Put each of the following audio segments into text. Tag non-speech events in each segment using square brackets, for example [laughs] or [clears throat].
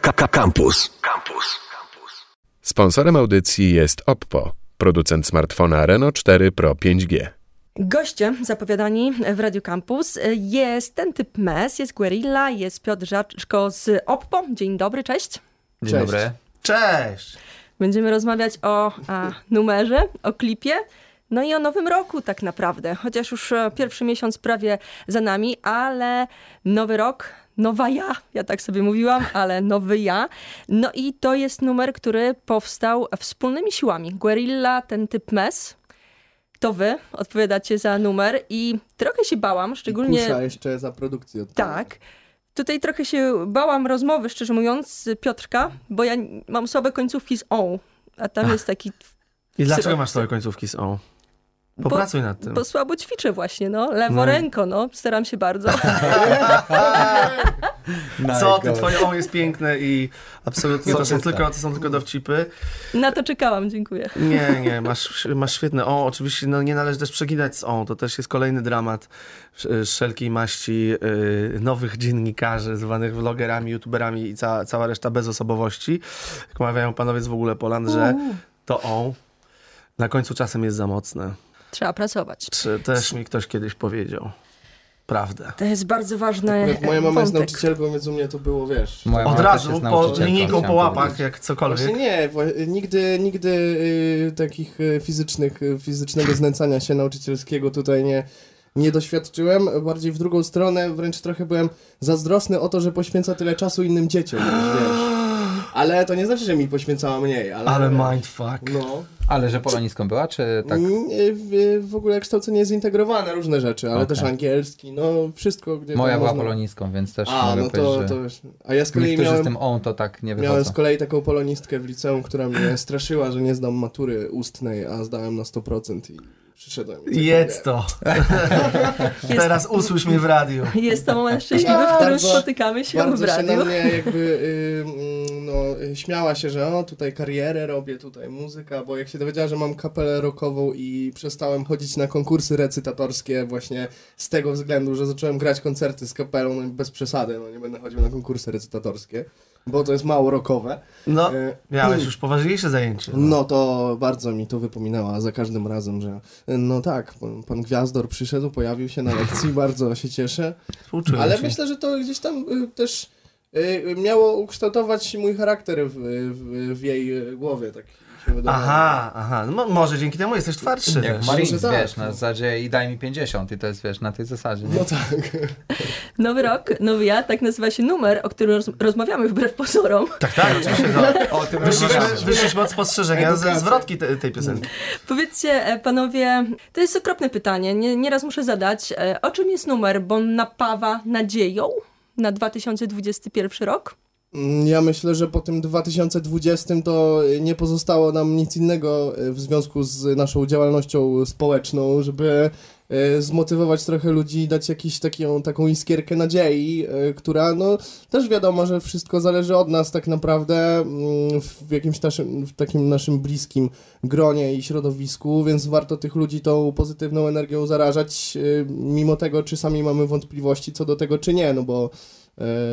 Campus. Campus. Sponsorem audycji jest Oppo, producent smartfona Reno 4 Pro 5G. Goście zapowiadani w Radio Campus jest ten typ MES, jest Guerilla, jest Piotr Żaczko z Oppo. Dzień dobry, cześć. Dzień Cześć. dobry. Cześć! Będziemy rozmawiać o a, numerze, o klipie. No i o nowym roku tak naprawdę, chociaż już pierwszy miesiąc prawie za nami, ale nowy rok, nowa ja, ja tak sobie mówiłam, ale nowy ja. No i to jest numer, który powstał wspólnymi siłami. Guerilla, ten typ MES, to wy odpowiadacie za numer i trochę się bałam, szczególnie... Kusza jeszcze za produkcję. Tak. Tutaj trochę się bałam rozmowy, szczerze mówiąc, z Piotrka, bo ja mam słabe końcówki z o, a tam jest taki... I dlaczego masz swoje końcówki z O? Popracuj nad tym. Bo słabo ćwiczę właśnie, no. No Lewo i- ręko, no. Staram się bardzo. [laughs] Co ty, twoje O jest piękne i absolutnie to są, tylko, to są tylko dowcipy. Na to czekałam, dziękuję. Nie, nie, masz, masz świetne O. Oczywiście no, nie należy też przeginać z O. To też jest kolejny dramat sz- wszelkiej maści y, nowych dziennikarzy, zwanych vlogerami, youtuberami i cała, cała reszta bezosobowości. Jak mawiają panowie z w ogóle Poland, że to O na końcu czasem jest za mocne. Trzeba pracować. Czy też mi ktoś kiedyś powiedział prawdę. To jest bardzo ważny Akurat moja mama jest nauczycielką, więc u mnie to było, wiesz... Moja Od razu, po linijką po łapach, powiedzieć. jak cokolwiek. Właśnie nie, nigdy, nigdy y, takich y, fizycznych, y, fizycznego znęcania się nauczycielskiego tutaj nie, nie doświadczyłem. Bardziej w drugą stronę wręcz trochę byłem zazdrosny o to, że poświęca tyle czasu innym dzieciom, wiesz. Ale to nie znaczy, że mi poświęcała mniej, ale... Ale mindfuck. No. Ale że polonistką była, czy tak? W, w ogóle kształcenie jest zintegrowane, różne rzeczy, ale Okej. też angielski, no wszystko, gdzie Moja była można... polonistką, więc też A, mogę no powiedzieć, to, że to już... A ja z kolei miałem... z tym on to tak nie Miałem z wychodzą. kolei taką polonistkę w liceum, która mnie straszyła, że nie zdam matury ustnej, a zdałem na 100% i przyszedłem. Jedz to. Teraz usłysz mnie w radiu. jest to moment szczęśliwy, w którym Bardzo- spotykamy się w Bardzo się na radiu. mnie jakby y, no, śmiała się, że o, tutaj karierę robię, tutaj muzyka, bo jak się dowiedziała, że mam kapelę rockową i przestałem chodzić na konkursy recytatorskie właśnie z tego względu, że zacząłem grać koncerty z kapelą, no i bez przesady, no nie będę chodził na konkursy recytatorskie, bo to jest mało rockowe. No, Y, miałeś już poważniejsze zajęcie. No to bardzo mi to wypominała za każdym razem, że no tak, pan, pan Gwiazdor przyszedł, pojawił się na lekcji, [laughs] bardzo się cieszę. Współczuję Ale ci. myślę, że to gdzieś tam y, też miało ukształtować mój charakter w, w, w jej głowie, tak się. Aha, aha. No, mo- może dzięki temu jesteś twardszy. Jak też. Marines, Może tak. wiesz, na zasadzie i daj mi 50 i to jest, wiesz, na tej zasadzie. Nie? No tak. [laughs] Nowy rok, nowy ja, tak nazywa się numer, o którym roz rozmawiamy wbrew pozorom. Tak, tak, [laughs] oczywiście. No. O tym Wyszliśmy, od spostrzeżenia z zwrotki te, tej piosenki. [laughs] Powiedzcie, e, panowie, to jest okropne pytanie, nie, nieraz muszę zadać. E, O czym jest numer, bo on napawa nadzieją na 2021 rok? Mm, Ja myślę, że po tym 2020 to nie pozostało nam nic innego y, w związku z naszą działalnością społeczną, żeby y, zmotywować trochę ludzi, dać jakąś taką, taką iskierkę nadziei, y, która no też wiadomo, że wszystko zależy od nas tak naprawdę mm, w jakimś naszym, w takim naszym bliskim gronie i środowisku, więc warto tych ludzi tą pozytywną energią zarażać, mimo tego, czy sami mamy wątpliwości co do tego, czy nie, no bo E,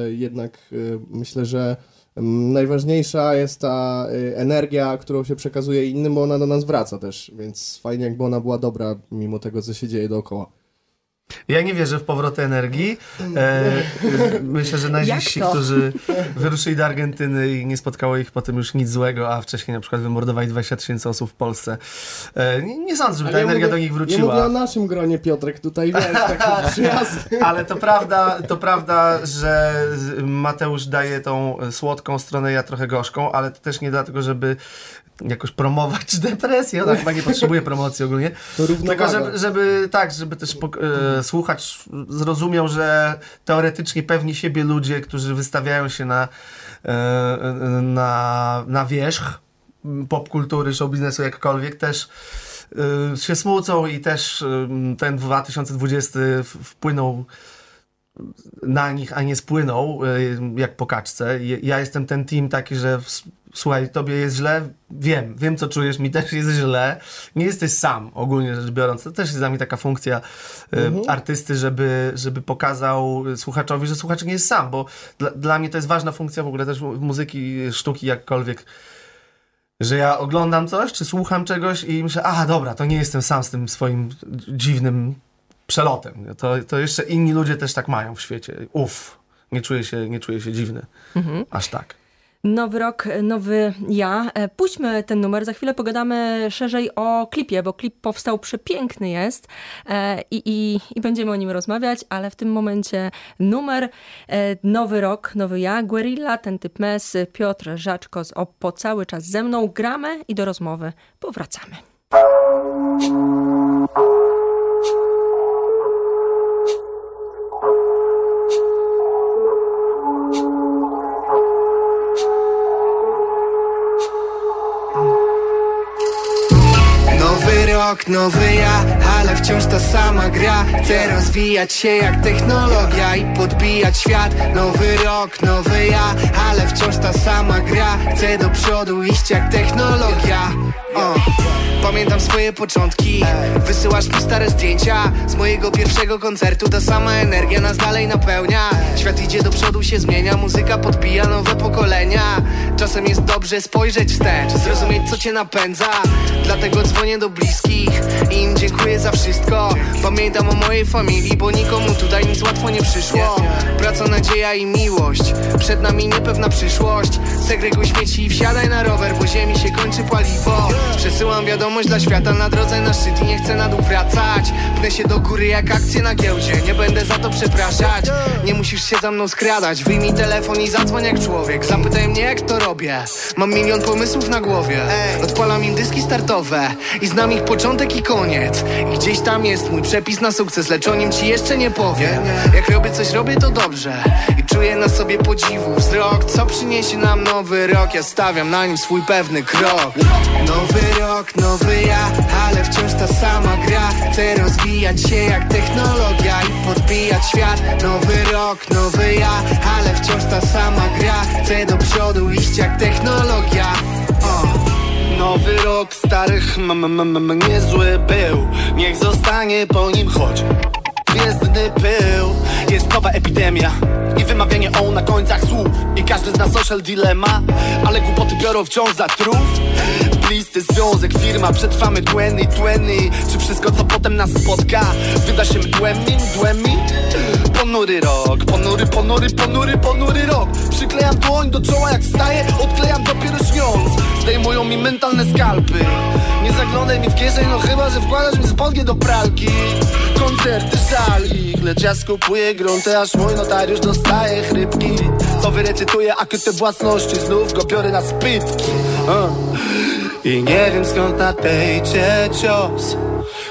jednak e, myślę, że mm, najważniejsza jest ta e, energia, którą się przekazuje innym, bo ona do nas wraca też, więc fajnie jakby ona była dobra, mimo tego, co się dzieje dookoła. Ja nie wierzę w powroty energii. E, myślę, że to? którzy wyruszyli do Argentyny i nie spotkało ich potem już nic złego, a wcześniej na przykład wymordowali 20 tysięcy osób w Polsce. E, nie, nie sądzę, żeby ta ja energia mówię- do nich Nie mówię o wróciła. naszym gronie, Piotrek, tutaj wiesz, [laughs] taki przyjazd. Ale to prawda, to prawda, że Mateusz daje tą słodką stronę, ja trochę gorzką, ale to też nie dlatego, żeby jakoś promować [laughs] depresję. Ona chyba nie potrzebuje promocji ogólnie. [laughs] Tylko żeby, żeby tak, żeby też e, słuchacz zrozumiał, że teoretycznie pewni siebie ludzie, którzy wystawiają się na, e, na, na wierzch popkultury, show biznesu, jakkolwiek, też e, się smucą i też ten 2020 w- wpłynął na nich, a nie spłynął, e, jak po kaczce. Ja jestem ten team taki, że słuchaj, tobie jest źle, wiem, wiem co czujesz, mi też jest źle. Nie jesteś sam, ogólnie rzecz biorąc. To też jest dla mnie taka funkcja y, artysty, żeby, żeby pokazał słuchaczowi, że słuchacz nie jest sam, bo dla, dla mnie to jest ważna funkcja w ogóle też muzyki, sztuki, jakkolwiek że ja oglądam coś, czy słucham czegoś i myślę, aha, dobra, to nie jestem sam z tym swoim dziwnym przelotem. To, to jeszcze inni ludzie też tak mają w świecie. Uff, nie czuję się, nie czuję się dziwny. Aż tak. Nowy rok, nowy ja. E, Puśćmy ten numer, za chwilę pogadamy szerzej o klipie, bo klip powstał przepiękny jest e, i, i, i będziemy o nim rozmawiać, ale w tym momencie numer, e, nowy rok, nowy ja, Guerilla, ten typ mes, Piotr Żaczko z Oppo cały czas ze mną, gramy i do rozmowy powracamy. Rok, nowy ja, ale wciąż ta sama gra. Chcę rozwijać się jak technologia i podbijać świat. Nowy rok, nowy ja, ale wciąż ta sama gra. Chcę do przodu iść jak technologia. Pamiętam swoje początki. Wysyłasz mi stare zdjęcia Z mojego pierwszego koncertu. Ta sama energia nas dalej napełnia. Świat idzie do przodu, się zmienia. Muzyka podbija nowe pokolenia. Czasem jest dobrze spojrzeć wstecz Zrozumieć co cię napędza. Dlatego dzwonię do bliskich. I im dziękuję za wszystko. Pamiętam o mojej familii Bo nikomu tutaj nic łatwo nie przyszło. Praca, nadzieja i miłość. Przed nami niepewna przyszłość. Segreguj śmieci i wsiadaj na rower Bo ziemi się kończy paliwo Przesyłam wiadomość dla świata na drodze na szczyt I nie chcę na dół wracać. Pnę się do góry jak akcje na giełdzie Nie będę za to przepraszać. Nie musisz się za mną skradać Wyjmij telefon i zadzwoń jak człowiek. Zapytaj mnie jak to robię. Mam milion pomysłów na głowie. Odpalam im dyski startowe I znam ich początek i koniec. I gdzieś tam jest mój przepis na sukces Lecz o nim ci jeszcze nie powiem. Jak robię coś, robię to dobrze czuję na sobie podziwu wzrok Co przyniesie nam nowy rok. Ja stawiam na nim swój pewny krok. Nowy rok, nowy ja Ale wciąż ta sama gra. Chcę rozwijać się jak technologia I podbijać świat. Nowy rok, nowy ja Ale wciąż ta sama gra. Chcę do przodu iść jak technologia. Nowy rok starych m- niezły był. Niech zostanie po nim choć Gwiezdny pył. Jest nowa epidemia I wymawianie o na końcach słów. I każdy zna social dilemma Ale głupoty biorą wciąż za truf Blisty związek, firma, przetrwamy tłeny, tłeny. Czy wszystko co potem nas spotka Wyda się mdłemi, mdłemi Ponury rok, ponury, ponury, ponury, ponury rok. Przyklejam dłoń do czoła jak wstaję Odklejam dopiero śniąc. Zdejmują mi mentalne skalpy. Nie zaglądaj mi w kieszeń, no chyba, że wkładasz mi spodnie do pralki. Koncerty żal ich, lecz ja skupuję grunty Aż mój notariusz dostaje chrypki. Co wyrecytuję akty własności Znów go biorę na spytki. Uh. I nie wiem skąd nadejdzie cios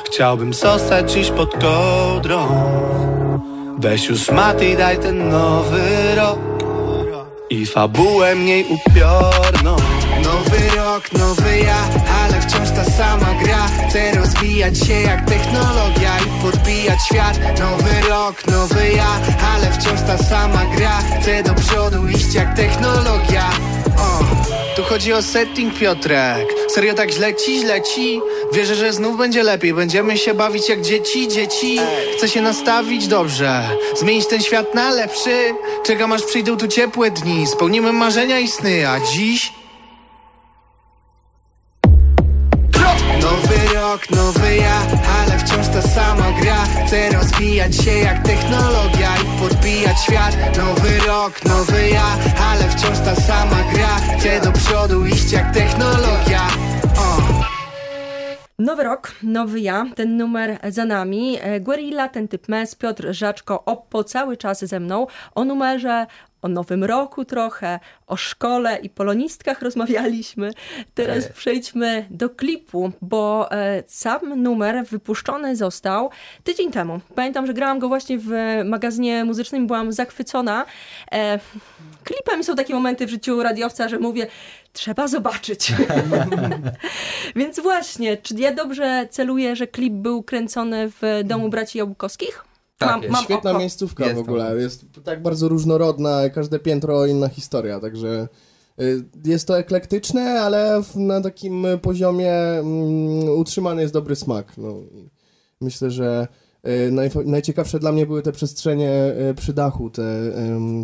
Chciałbym zostać dziś pod kołdrą Weź już mat i daj ten nowy rok. I fabułę mniej upiorną. Nowy rok, nowy ja, ale wciąż ta sama gra. Chcę rozwijać się jak technologia i podbijać świat. Nowy rok, nowy ja, ale wciąż ta sama gra. Chcę do przodu iść jak technologia. O. Tu chodzi o setting Piotrek Serio tak źle ci, źle ci. Wierzę, że znów będzie lepiej. Będziemy się bawić jak dzieci, dzieci. Chcę się nastawić dobrze. Zmienić ten świat na lepszy. Czekam aż przyjdą tu ciepłe dni. Spełnimy marzenia i sny, a dziś? Nowy rok, nowy ja, ta sama gra Chcę rozwijać się jak technologia i podbijać świat Nowy rok, nowy ja, ale wciąż ta sama gra Chcę do przodu iść jak technologia o. Nowy rok, nowy ja, ten numer za nami. E, Guerilla, ten typ mes, Piotr Żaczko, Oppo cały czas ze mną. O numerze, o nowym roku trochę, o szkole i polonistkach rozmawialiśmy. Teraz przejdźmy do klipu, bo e, sam numer wypuszczony został tydzień temu. Pamiętam, że grałam go właśnie w magazynie muzycznym, byłam zachwycona. E, klipem są takie momenty w życiu radiowca, że mówię, trzeba zobaczyć. [laughs] Więc właśnie, czy ja dobrze celuję, że klip był kręcony w domu braci Jabłkowskich? Tak jest. Świetna oko. miejscówka Jest w ogóle. Jest tak bardzo różnorodna, każde piętro inna historia, także y, jest to eklektyczne, ale na takim poziomie mm, utrzymany jest dobry smak. No. Myślę, że y, najciekawsze dla mnie były te przestrzenie y, przy dachu, te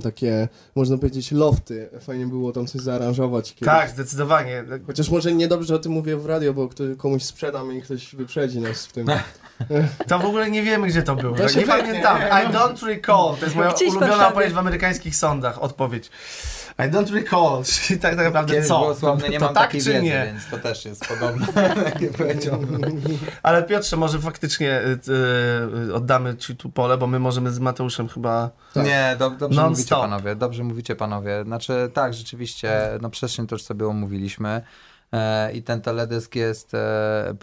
takie, można powiedzieć, lofty. Fajnie było tam coś zaaranżować. kiedyś. Tak, zdecydowanie. Chociaż może niedobrze o tym mówię w radio, bo ktoś, komuś sprzedam i ktoś wyprzedzi nas w tym. [laughs] To w ogóle nie wiemy, gdzie to było. To się nie pamiętam. I don't recall. To jest moja Gdzieś ulubiona odpowiedź w amerykańskich sądach. Odpowiedź. I don't recall. [laughs] Czyli tak, tak naprawdę Kiedyś co? było sławne, nie to mam tak takiej czy wiedzy, nie? więc to też jest podobne, [laughs] jak powiedział. [laughs] Ale Piotrze, może faktycznie y, y, oddamy ci tu pole, bo my możemy z Mateuszem chyba... Tak. Nie, do, dobrze Non mówicie stop. panowie, dobrze mówicie panowie. Znaczy tak, rzeczywiście, no przestrzeń to już sobie omówiliśmy. E, I ten teledysk jest e,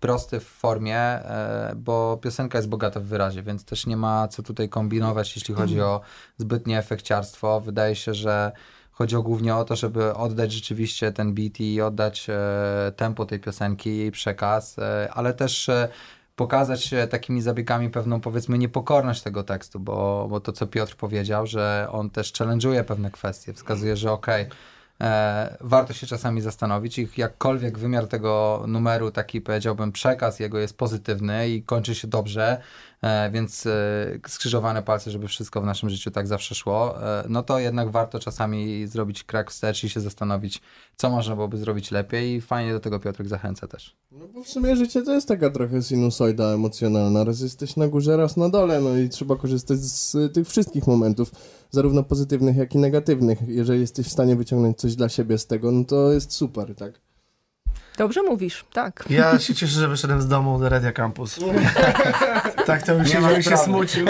prosty w formie, e, bo piosenka jest bogata w wyrazie, więc też nie ma co tutaj kombinować, jeśli chodzi o zbytnie efekciarstwo. Wydaje się, że chodzi o głównie o to, żeby oddać rzeczywiście ten beat i oddać tempo tej piosenki, jej przekaz, ale też pokazać takimi zabiegami pewną powiedzmy niepokorność tego tekstu, bo, bo to co Piotr powiedział, że on też challenge'uje pewne kwestie, wskazuje, że okej, e, warto się czasami zastanowić i jakkolwiek wymiar tego numeru, taki powiedziałbym przekaz jego jest pozytywny i kończy się dobrze, więc e, skrzyżowane palce, żeby wszystko w naszym życiu tak zawsze szło, e, no to jednak warto czasami zrobić krak wstecz i się zastanowić, co można byłoby zrobić lepiej i fajnie do tego Piotrek zachęca też. No bo w sumie życie to jest taka trochę sinusoida emocjonalna. Raz jesteś na górze, raz na dole, no i trzeba korzystać z tych wszystkich momentów, zarówno pozytywnych, jak i negatywnych. Jeżeli jesteś w stanie wyciągnąć coś dla siebie z tego, no to jest super, tak? Dobrze mówisz, tak. Ja się cieszę, że wyszedłem z domu do Radia Campus. [laughs] tak to bym się, żebym się smucił.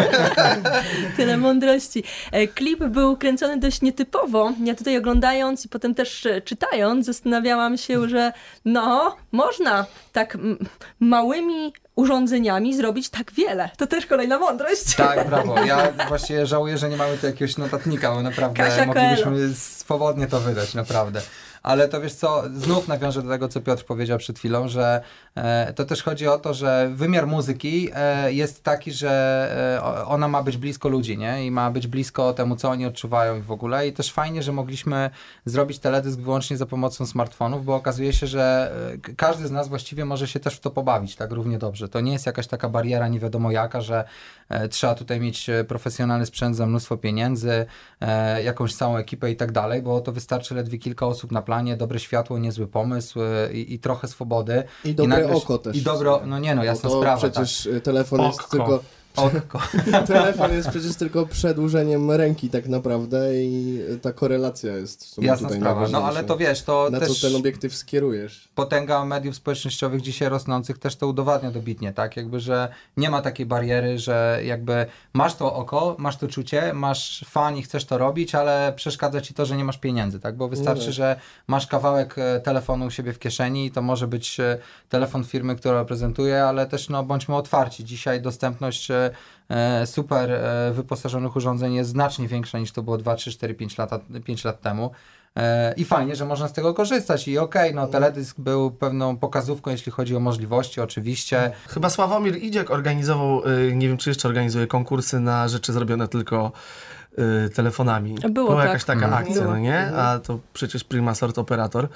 [laughs] Tyle mądrości. E, Klip był kręcony dość nietypowo. Ja tutaj oglądając i potem też e, czytając, zastanawiałam się, że no, można tak małymi urządzeniami zrobić tak wiele. To też kolejna mądrość. Tak, [laughs] brawo. Ja właśnie żałuję, że nie mamy tu jakiegoś notatnika, bo naprawdę Kasia moglibyśmy swobodnie to wydać, naprawdę. Ale to wiesz co, znów nawiążę do tego, co Piotr powiedział przed chwilą, że e, to też chodzi o to, że wymiar muzyki e, jest taki, że e, ona ma być blisko ludzi, nie? I ma być blisko temu, co oni odczuwają i w ogóle. I też fajnie, że mogliśmy zrobić teledysk wyłącznie za pomocą smartfonów, bo okazuje się, że e, każdy z nas właściwie może się też w to pobawić, tak równie dobrze. To nie jest jakaś taka bariera nie wiadomo jaka, że e, trzeba tutaj mieć e, profesjonalny sprzęt za mnóstwo pieniędzy, jakąś całą ekipę i tak dalej, bo to wystarczy ledwie kilka osób na planie, dobre światło, niezły pomysł e, i, i trochę swobody. I dobre nagle- oko też. I dobro, no nie no, jasna to sprawa. przecież y, telefon jest Okko. tylko... Oko. [laughs] Telefon jest przecież tylko przedłużeniem ręki tak naprawdę i ta korelacja jest w sumie Jasna tutaj sprawa. No ale to wiesz, to Na też co ten obiektyw skierujesz? potęga mediów społecznościowych dzisiaj rosnących też to udowadnia dobitnie, tak? Jakby, że nie ma takiej bariery, że jakby masz to oko, masz to czucie, masz fan i chcesz to robić, ale przeszkadza ci to, że nie masz pieniędzy, tak? Bo wystarczy, tak. że masz kawałek e, telefonu u siebie w kieszeni i to może być e, telefon firmy, która reprezentuje, ale też no bądźmy otwarci. Dzisiaj dostępność e, super e, wyposażonych urządzeń jest znacznie większa niż to było 2, 3, 4, 5 lat, 5 lat temu. E, I fajnie, że można z tego korzystać. I okej, no teledysk był pewną pokazówką, jeśli chodzi o możliwości, oczywiście. Chyba Sławomir Idziek organizował, nie wiem czy jeszcze organizuje konkursy na rzeczy zrobione tylko telefonami. Było, Była tak. jakaś taka Mhm. akcja, Było. no nie? A to przecież Prima Sort Operator.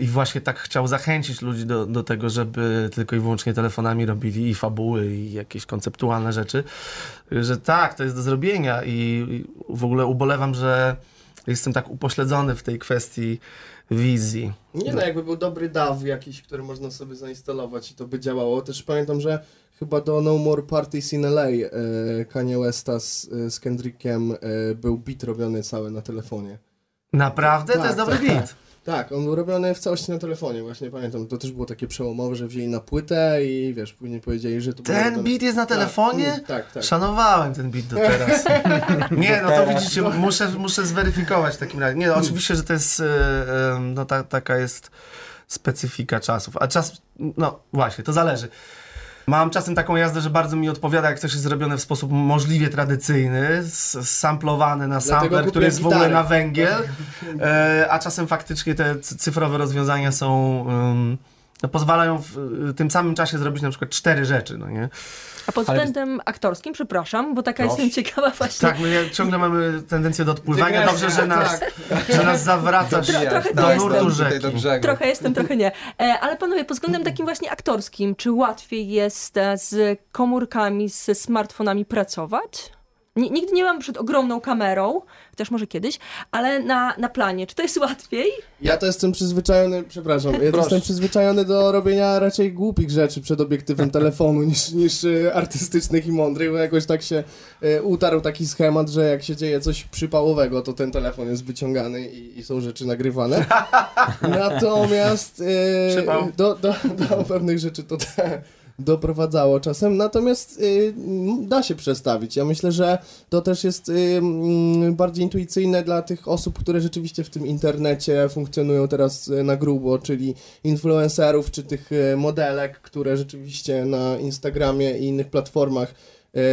I właśnie tak chciał zachęcić ludzi do, do tego, żeby tylko i wyłącznie telefonami robili i fabuły, i jakieś konceptualne rzeczy, że tak, to jest do zrobienia i, w ogóle ubolewam, że jestem tak upośledzony w tej kwestii wizji. Nie no, jakby był dobry DAW jakiś, który można sobie zainstalować i to by działało. Też pamiętam, że chyba do No More Parties in LA e, Kanye Westa z, z Kendrickiem e, był beat robiony cały na telefonie. Naprawdę? to Tak, jest dobry tak, beat. Tak, on był robiony w całości na telefonie, właśnie pamiętam. To też było takie przełomowe, że wzięli na płytę i wiesz, później powiedzieli, że to było Ten robione- beat jest na Tak, telefonie? mm, Tak, tak. Szanowałem ten beat do teraz. [laughs] Nie, no to widzicie, muszę, muszę zweryfikować w takim razie. Nie, no oczywiście, że to jest, e, e, no ta, taka jest specyfika czasów. A czas, no właśnie, to zależy. Mam czasem taką jazdę, że bardzo mi odpowiada, jak coś jest zrobione w sposób możliwie tradycyjny, s- samplowany na sampler, który jest w ogóle na węgiel, e, a czasem faktycznie te cyfrowe rozwiązania są... Um, no, pozwalają w y, tym samym czasie zrobić na przykład cztery rzeczy, no nie? A pod Ale- względem aktorskim, przepraszam, bo taka Proszę. jestem ciekawa właśnie. Tak, my ciągle mamy tendencję do odpływania. Dobrze, że nas, że nas zawracasz Tro- trochę do nurtu rzeki. Trochę jestem, trochę nie. E, ale panowie, pod względem takim właśnie aktorskim, czy łatwiej jest e, z komórkami, ze smartfonami pracować? Ni- Nigdy nie mam przed ogromną kamerą, chociaż może kiedyś, ale na, na planie. Czy to jest łatwiej? Ja to jestem przyzwyczajony, przepraszam, ja to jestem przyzwyczajony do robienia raczej głupich rzeczy przed obiektywem [laughs] telefonu niż, niż e, artystycznych i mądrych, bo jakoś tak się e, utarł taki schemat, że jak się dzieje coś przypałowego, to ten telefon jest wyciągany i, i są rzeczy nagrywane. [laughs] Natomiast e, do, do, do pewnych rzeczy to te, doprowadzało czasem, natomiast y, da się przestawić. Ja myślę, że to też jest y, bardziej intuicyjne dla tych osób, które rzeczywiście w tym internecie funkcjonują teraz y, na grubo, czyli influencerów czy tych y, modelek, które rzeczywiście na Instagramie i innych platformach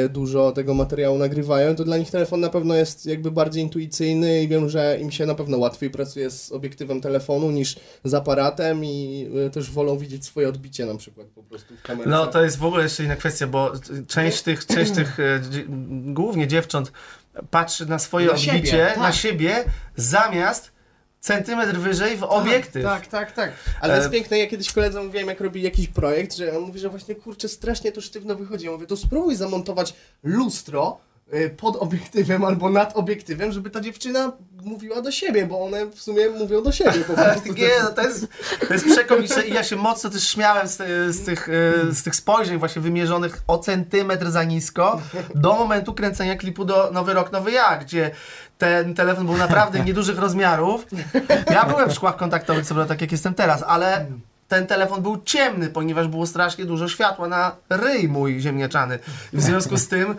dużo tego materiału nagrywają, to dla nich telefon na pewno jest jakby bardziej intuicyjny i wiem, że im się na pewno łatwiej pracuje z obiektywem telefonu niż z aparatem i y, też wolą widzieć swoje odbicie na przykład po prostu w kamerze. No to jest w ogóle jeszcze inna kwestia, bo część tych, część tych e, głównie dziewcząt patrzy na swoje Na odbicie, siebie, tak. na siebie, zamiast centymetr wyżej w obiektyw. Tak, tak, tak. Ale to E, jest piękne, ja kiedyś koledze mówiłem, jak robi jakiś projekt, że on mówi, że właśnie kurczę, strasznie to sztywno wychodzi. Ja mówię, to spróbuj zamontować lustro pod obiektywem albo nad obiektywem, żeby ta dziewczyna mówiła do siebie, bo one w sumie mówią do siebie po [laughs] prostu. Nie, no to jest, to jest przekomiczne i ja się mocno też śmiałem z, z, tych, e, z tych spojrzeń właśnie wymierzonych o centymetr za nisko [laughs] do momentu kręcenia klipu do Nowy Rok, Nowy Ja, gdzie ten telefon był naprawdę niedużych rozmiarów. Ja byłem w szkłach kontaktowych, co prawda tak jak jestem teraz, ale ten telefon był ciemny, ponieważ było strasznie dużo światła na ryj mój ziemniaczany. W związku z tym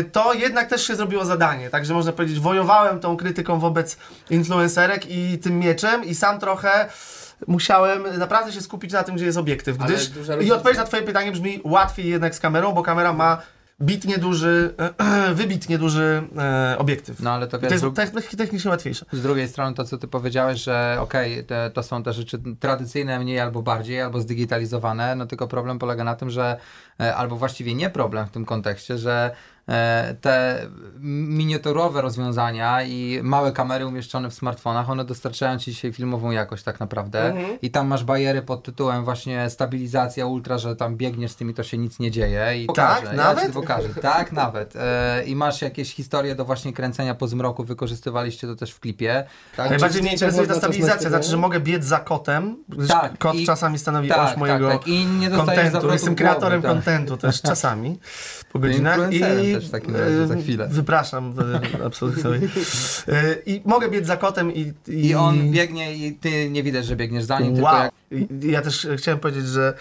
y, to jednak też się zrobiło zadanie. Także można powiedzieć, wojowałem tą krytyką wobec influencerek i tym mieczem i sam trochę musiałem naprawdę się skupić na tym, gdzie jest obiektyw. Gdyż, I odpowiedź na twoje pytanie brzmi łatwiej jednak z kamerą, bo kamera ma bitnie duży, [clears throat] wybitnie duży e, obiektyw. No ale to wiesz, to jest dru- techn- technicznie łatwiejsze. z drugiej strony to, co ty powiedziałeś, że okej, te- to są te rzeczy tradycyjne mniej albo bardziej, albo zdigitalizowane, no tylko problem polega na tym, że e, albo właściwie nie problem w tym kontekście, że te miniaturowe rozwiązania i małe kamery umieszczone w smartfonach, one dostarczają ci dzisiaj filmową jakość tak naprawdę Mhm. i tam masz bariery pod tytułem właśnie stabilizacja ultra, że tam biegniesz z tym i to się nic nie dzieje i Tak? pokażę, Nawet? Ja ci pokażę. Tak, nawet. E, I masz jakieś historie do właśnie kręcenia po zmroku, wykorzystywaliście to też w klipie. Tak, Najbardziej mnie zdjęcia interesuje ta stabilizacja, na znaczy, że mogę biec za kotem, Tak, kot i- czasami stanowi tak, oś mojego tak, tak. I nie kontentu. Jestem głowy, kreatorem tak. kontentu też [laughs] czasami po godzinach. I też w takim razie, za chwilę. Wypraszam e, absolutnie sobie. E, I mogę biec za kotem i... I on biegnie i ty nie widać, że biegniesz za nim, tylko Wow. jak I- Ja też chciałem powiedzieć, że e,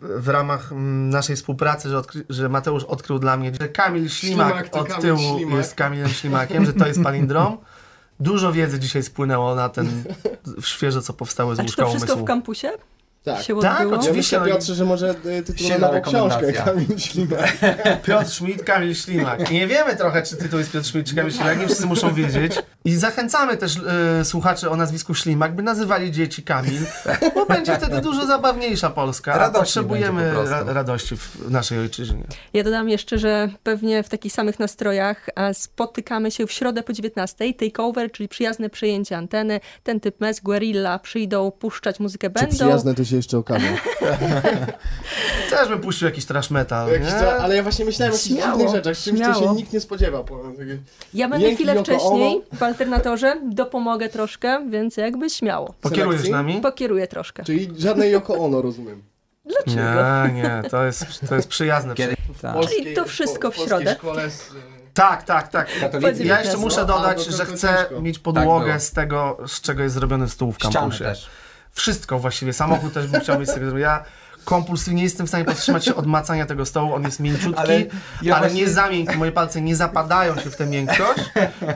w ramach naszej współpracy, że, odkry, że Mateusz odkrył dla mnie, że Kamil Ślimak, Ślimak od Kamil tyłu Ślimak. jest Kamilem Ślimakiem, że to jest palindrom. Dużo wiedzy dzisiaj spłynęło na ten [laughs] świeżo co powstały z A czy to łóżka wszystko w umysłu. kampusie Tak. się Tak, odbyło? Ja oczywiście. myślę, Piotrze, że może y, tytuł na książkę. Kamil Ślimak. [laughs] Piotr Schmidt, Kamil Ślimak. Nie wiemy trochę, czy tytuł jest Piotr Schmidt, czy Kamil Ślimak, nie wszyscy muszą wiedzieć. I zachęcamy też e, słuchaczy o nazwisku Ślimak, by nazywali dzieci Kamil, bo będzie wtedy dużo zabawniejsza Polska. A Radośniej potrzebujemy po prostu. ra radości w naszej ojczyźnie. Ja dodam jeszcze, że pewnie w takich samych nastrojach spotykamy się w środę po 19. Takeover, czyli przyjazne przejęcie anteny. Ten typ mes, Guerilla przyjdą puszczać muzykę, Czy będą. przyjazne to się jeszcze okaże. [laughs] Też bym puścił jakiś trash metal, Jakiś ale ja właśnie myślałem o jakichś innych rzeczach, czymś, co się nikt nie spodziewa. powiem takie- Ja będę Jęki chwilę wcześniej Ono. w alternatorze, dopomogę troszkę, więc jakby śmiało. Pokierujesz selekcji? nami? Pokieruję troszkę. Czyli żadnej Yoko Ono, rozumiem. Dlaczego? Nie, nie, to jest, to jest przyjazne. kiedy... Tak. Polskiej- to wszystko w środę. Tak, tak, tak. Katolicy. Ja jeszcze muszę dodać, że chcę ciężko. mieć Tak podłogę z tego, z czego jest zrobiony stół w Ściany kampusie. Wszystko właściwie. Samochód też bym chciał mieć tego. Ja kompulsywnie nie jestem w stanie powstrzymać się od macania tego stołu. On jest mięciutki, Ale ale, ja właśnie- nie za miękki. Moje palce nie zapadają się w tę miękkość,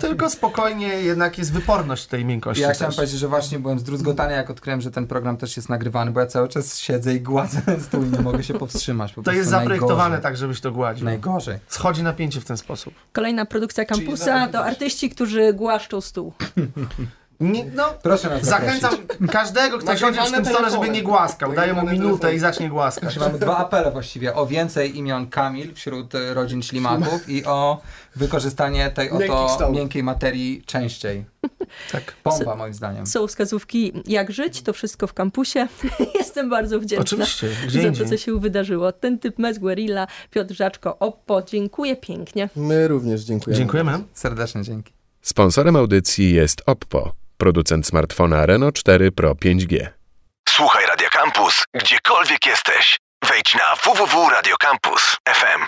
tylko spokojnie jednak jest wyporność tej miękkości. Ja też. chciałem powiedzieć, że właśnie byłem zdruzgotany, jak odkryłem, że ten program też jest nagrywany, bo ja cały czas siedzę i gładzę ten stół i nie mogę się powstrzymać. Po To jest zaprojektowane najgorzej. tak, żebyś to gładził. Najgorzej. Schodzi napięcie w ten sposób. Kolejna produkcja kampusa to artyści, którzy głaszczą stół. Nie, no, Proszę nas zachęcam zaprosić. każdego, kto w Nagrywane tym stole, żeby nie głaskał. Daję mu minutę i zacznie głaskać. Znaczy, mamy dwa apele właściwie. O więcej imion Kamil wśród e, rodzin ślimaków i o wykorzystanie tej oto miękkiej materii częściej. [laughs] Tak. Pompa moim zdaniem. Są wskazówki, jak żyć, to wszystko w kampusie. [laughs] Jestem bardzo wdzięczna Oczywiście, za to, co się wydarzyło. Ten typ Mez Guerilla, Piotr Żaczko, Oppo, dziękuję pięknie. My również dziękujemy. Dziękujemy. Serdecznie dzięki. Sponsorem audycji jest Oppo, producent smartfona Reno 4 Pro 5G. Słuchaj Radio Campus, gdziekolwiek jesteś. Wejdź na www.radiocampus.fm.